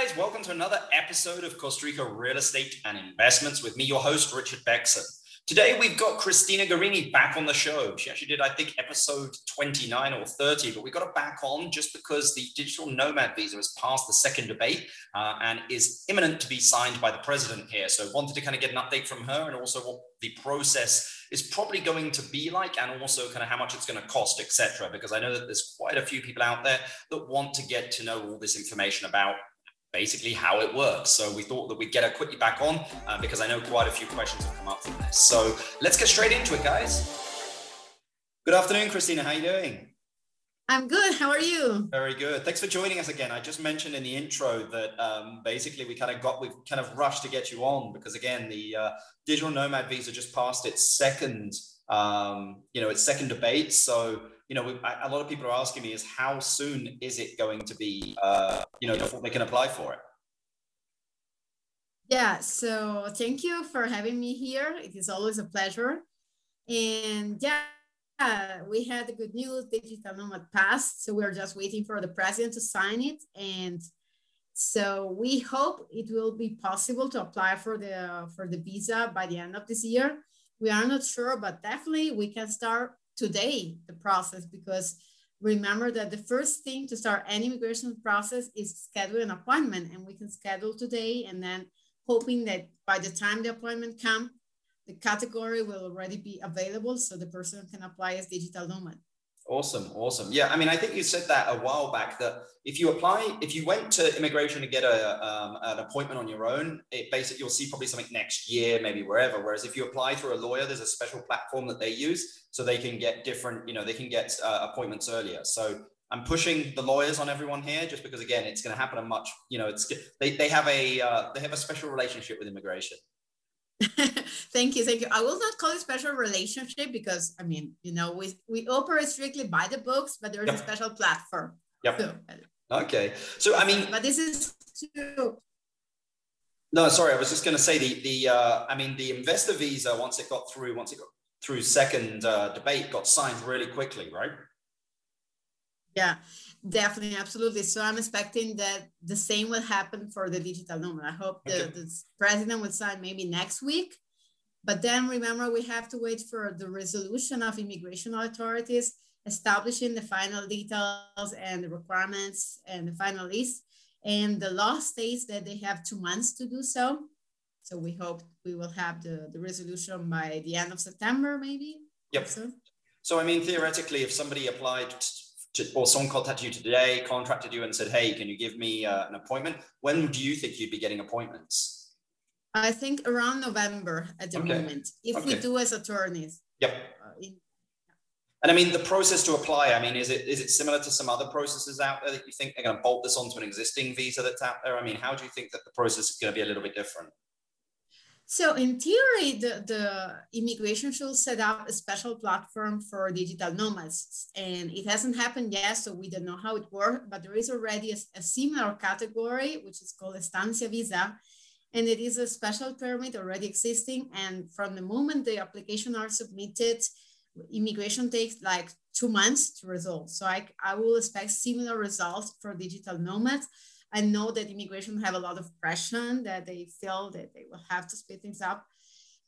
guys. Welcome to another episode of Costa Rica Real Estate and Investments with me, your host, Richard Bexon. Today, we've got Christina Garini back on the show. She actually did, I think, episode 29 or 30, but we got her back on just because the digital nomad visa has passed the second debate uh, and is imminent to be signed by the president here. So, wanted to kind of get an update from her and also what the process is probably going to be like and also kind of how much it's going to cost etc because i know that there's quite a few people out there that want to get to know all this information about basically how it works. So we thought that we'd get her quickly back on uh, because I know quite a few questions have come up from this. So let's get straight into it, guys. Good afternoon, Christina. How are you doing? I'm good. How are you? Very good. Thanks for joining us again. I just mentioned in the intro that um, basically we kind of got, we've kind of rushed to get you on because again, the uh, digital nomad visa just passed its second, um, you know, its second debate. So you know, a lot of people are asking me is how soon is it going to be, uh, you know, before they can apply for it? Yeah, so thank you for having me here. It is always a pleasure. And yeah, we had the good news, Digital Nomad passed. So we're just waiting for the president to sign it. And so we hope it will be possible to apply for the for the visa by the end of this year. We are not sure, but definitely we can start today the process because remember that the first thing to start any immigration process is schedule an appointment and we can schedule today and then hoping that by the time the appointment comes the category will already be available so the person can apply as digital nomad Awesome, awesome. Yeah, I mean, I think you said that a while back that if you apply, if you went to immigration to get a um, an appointment on your own, it basically you'll see probably something next year, maybe wherever. Whereas if you apply through a lawyer, there's a special platform that they use, so they can get different, you know, they can get uh, appointments earlier. So I'm pushing the lawyers on everyone here, just because again, it's going to happen a much, you know, it's they they have a uh, they have a special relationship with immigration. thank you, thank you. I will not call it special relationship because I mean, you know, we we operate strictly by the books, but there's yep. a special platform. Yep. So, okay. So I mean, but this is true. No, sorry, I was just going to say the the uh, I mean the investor visa once it got through once it got through second uh, debate got signed really quickly, right? Yeah, Definitely, absolutely. So I'm expecting that the same will happen for the digital nomad. I hope the, okay. the president will sign maybe next week. But then remember, we have to wait for the resolution of immigration authorities establishing the final details and the requirements and the final list. And the law states that they have two months to do so. So we hope we will have the, the resolution by the end of September, maybe. Yep. So, so I mean, theoretically, if somebody applied to, or someone contacted you today, contracted you and said, hey, can you give me uh, an appointment? When do you think you'd be getting appointments? I think around November at the okay. moment, if okay. we do as attorneys. Yep. Uh, and I mean, the process to apply, I mean, is it is it similar to some other processes out there that you think they're going to bolt this onto an existing visa that's out there? I mean, how do you think that the process is going to be a little bit different? So in theory, the, the immigration should set up a special platform for digital nomads. And it hasn't happened yet, so we don't know how it works, but there is already a, a similar category, which is called estancia visa. And it is a special permit already existing. And from the moment the application are submitted, immigration takes like two months to resolve. So I, I will expect similar results for digital nomads I know that immigration have a lot of pressure that they feel that they will have to speed things up.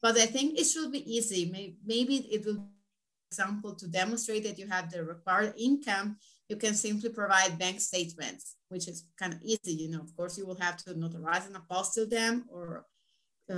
But I think it should be easy. Maybe it will, for example, to demonstrate that you have the required income, you can simply provide bank statements, which is kind of easy. You know, of course, you will have to notarize and apostille them or, uh,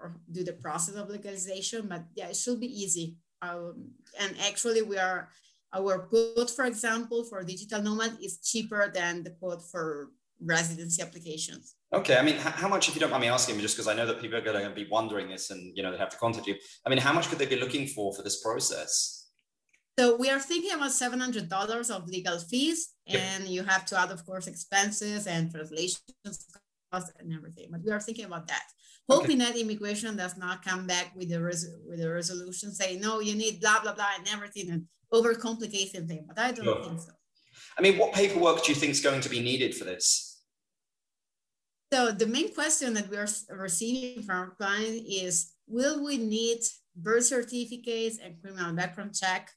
or do the process of legalization. But yeah, it should be easy. Um, and actually, we are our quote, for example, for digital nomad is cheaper than the quote for residency applications. Okay, I mean, how much, if you don't mind me asking, just because I know that people are going to be wondering this and you know they have to contact you. I mean, how much could they be looking for for this process? So we are thinking about seven hundred dollars of legal fees, yep. and you have to add, of course, expenses and translations costs and everything. But we are thinking about that, hoping okay. that immigration does not come back with a res- with a resolution saying no, you need blah blah blah and everything and overcomplicate things. But I don't sure. think so. I mean, what paperwork do you think is going to be needed for this? So the main question that we are receiving from our client is, will we need birth certificates and criminal background check?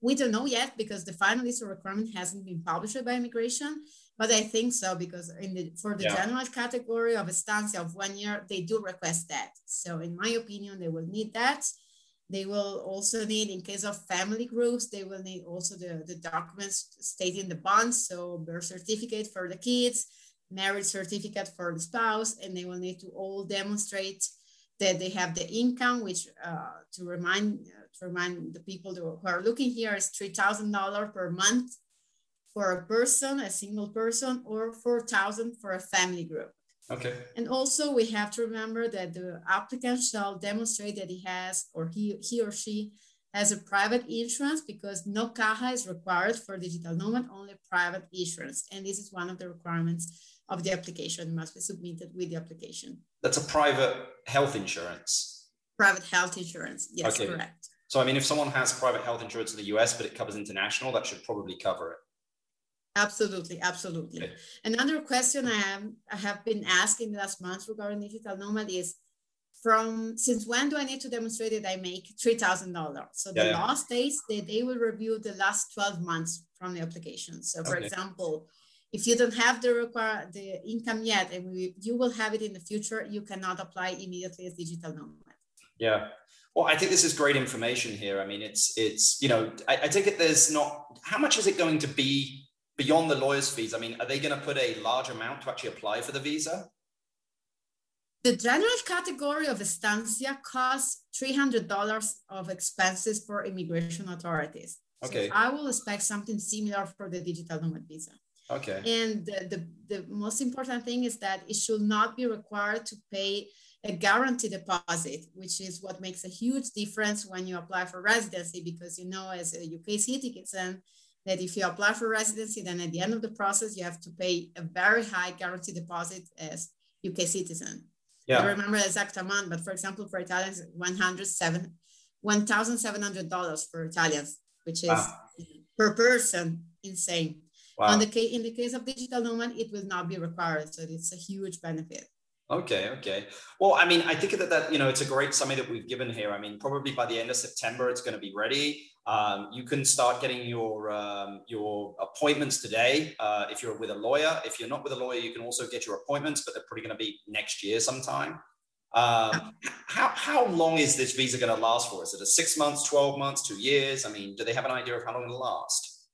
We don't know yet because the final list of requirement hasn't been published by immigration. but I think so because in the for the yeah. general category of a estancia of one year, they do request that. So in my opinion, they will need that. They will also need, in case of family groups, they will need also the, the documents stating the bonds. So birth certificate for the kids, marriage certificate for the spouse, and they will need to all demonstrate that they have the income, which uh, to remind to remind the people who are looking here is three thousand dollars per month for a person, a single person, or four thousand for a family group. Okay. And also we have to remember that the applicant shall demonstrate that he has or he, he or she has a private insurance because no caja is required for digital nomad, only private insurance. And this is one of the requirements of the application must be submitted with the application. That's a private health insurance. Private health insurance, yes, okay. correct. So I mean, if someone has private health insurance in the US, but it covers international, that should probably cover it. Absolutely, absolutely. Okay. Another question I have I have been asking the last month regarding digital nomad is from since when do I need to demonstrate that I make three thousand dollars? So the yeah, law states that they will review the last 12 months from the application. So for okay. example, if you don't have the require the income yet and we, you will have it in the future, you cannot apply immediately as digital nomad. Yeah. Well, I think this is great information here. I mean, it's it's you know, I, I think it there's not how much is it going to be beyond the lawyer's fees, I mean, are they going to put a large amount to actually apply for the visa? The general category of estancia costs $300 of expenses for immigration authorities. Okay. So I will expect something similar for the digital nomad visa. Okay. And the, the, the most important thing is that it should not be required to pay a guarantee deposit, which is what makes a huge difference when you apply for residency, because you know, as a UK citizen, that if you apply for residency, then at the end of the process, you have to pay a very high guarantee deposit as UK citizen. Yeah. I don't remember the exact amount, but for example, for Italians, 107, $1,700 for Italians, which is wow. per person insane. Wow. On the case, in the case of digital nomad, it will not be required. So it's a huge benefit. Okay, okay. Well, I mean, I think that that you know it's a great summary that we've given here. I mean, probably by the end of September, it's going to be ready. Um, you can start getting your um, your appointments today uh, if you're with a lawyer. If you're not with a lawyer, you can also get your appointments, but they're probably going to be next year sometime. Um, how how long is this visa going to last for? Is it a six months, twelve months, two years? I mean, do they have an idea of how long it'll last?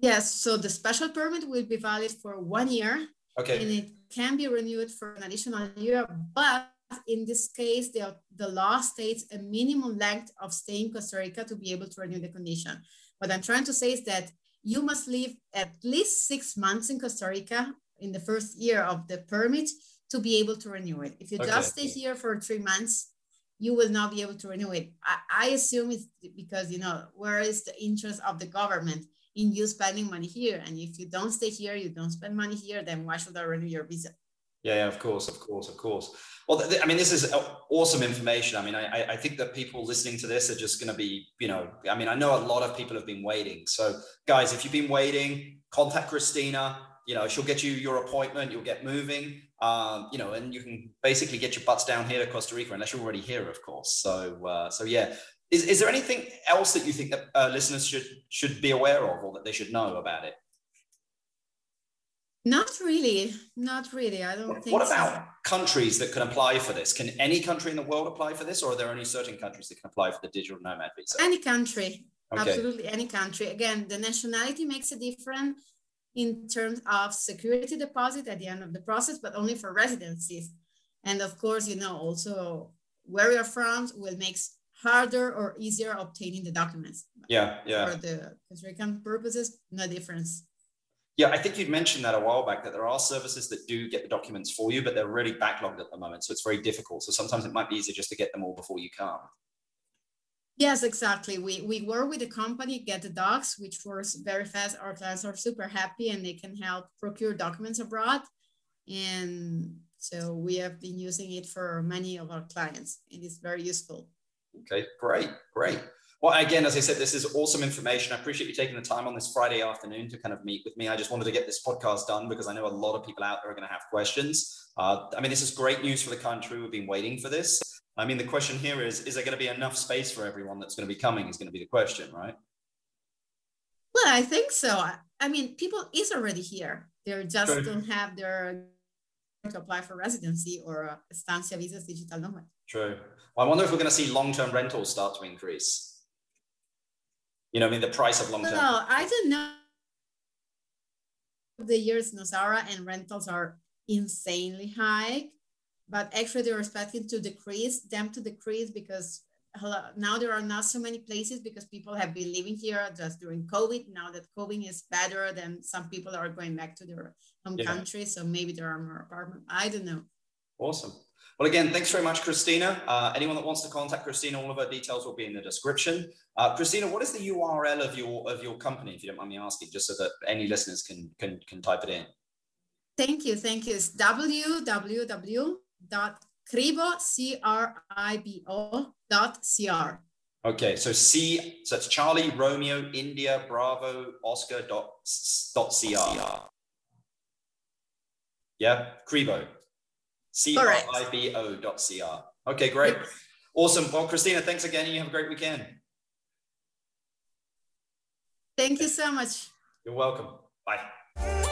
Yes. So the special permit will be valid for one year. Okay. And it can be renewed for an additional year, but in this case, the, the law states a minimum length of stay in Costa Rica to be able to renew the condition. What I'm trying to say is that you must live at least six months in Costa Rica in the first year of the permit to be able to renew it. If you okay. just stay here for three months, you will not be able to renew it. I, I assume it's because, you know, where is the interest of the government? in you spending money here. And if you don't stay here, you don't spend money here, then why should I renew your visa? Yeah, yeah, of course, of course, of course. Well, th- I mean, this is awesome information. I mean, I, I think that people listening to this are just going to be, you know, I mean, I know a lot of people have been waiting. So, guys, if you've been waiting, contact Christina. You know, she'll get you your appointment. You'll get moving. Um, you know, and you can basically get your butts down here to Costa Rica, unless you're already here, of course. So, uh, so yeah, is, is there anything else that you think that uh, listeners should should be aware of or that they should know about it? Not really. Not really. I don't what, think. What about countries that can apply for this? Can any country in the world apply for this, or are there only certain countries that can apply for the digital nomad visa? Any country. Okay. Absolutely, any country. Again, the nationality makes a difference in terms of security deposit at the end of the process, but only for residencies. And of course, you know, also where you're from will make harder or easier obtaining the documents. Yeah, yeah. For the Costa Rican purposes, no difference. Yeah, I think you'd mentioned that a while back that there are services that do get the documents for you, but they're really backlogged at the moment. So it's very difficult. So sometimes it might be easier just to get them all before you come. Yes, exactly. We, we work with the company, get the docs, which works very fast. Our clients are super happy and they can help procure documents abroad. And so we have been using it for many of our clients. and It is very useful. Okay, great, great. Well, again, as I said, this is awesome information. I appreciate you taking the time on this Friday afternoon to kind of meet with me. I just wanted to get this podcast done because I know a lot of people out there are going to have questions. Uh, I mean, this is great news for the country. We've been waiting for this. I mean, the question here is Is there going to be enough space for everyone that's going to be coming? Is going to be the question, right? Well, I think so. I mean, people is already here. They just True. don't have their to apply for residency or estancia visas digital nomad. True. Well, I wonder if we're going to see long-term rentals start to increase. You know, I mean, the price of long-term. No, I don't know. The years in Nosara and rentals are insanely high, but actually they're expecting to decrease them to decrease because now there are not so many places because people have been living here just during COVID. Now that COVID is better, then some people are going back to their home yeah. country. So maybe there are more apartments. I don't know. Awesome. Well, again, thanks very much, Christina. Uh, anyone that wants to contact Christina, all of her details will be in the description. Uh, Christina, what is the URL of your of your company, if you don't mind me asking, just so that any listeners can can can type it in. Thank you. Thank you. It's www.cribo, C-R-I-B-O dot C-R. Okay, so C, so it's Charlie, Romeo, India, Bravo, Oscar dot, dot CR. Yeah, Cribo. C-R-I-B-O dot C-R. Okay, great. Awesome. Well, Christina, thanks again. You have a great weekend. Thank you so much. You're welcome. Bye.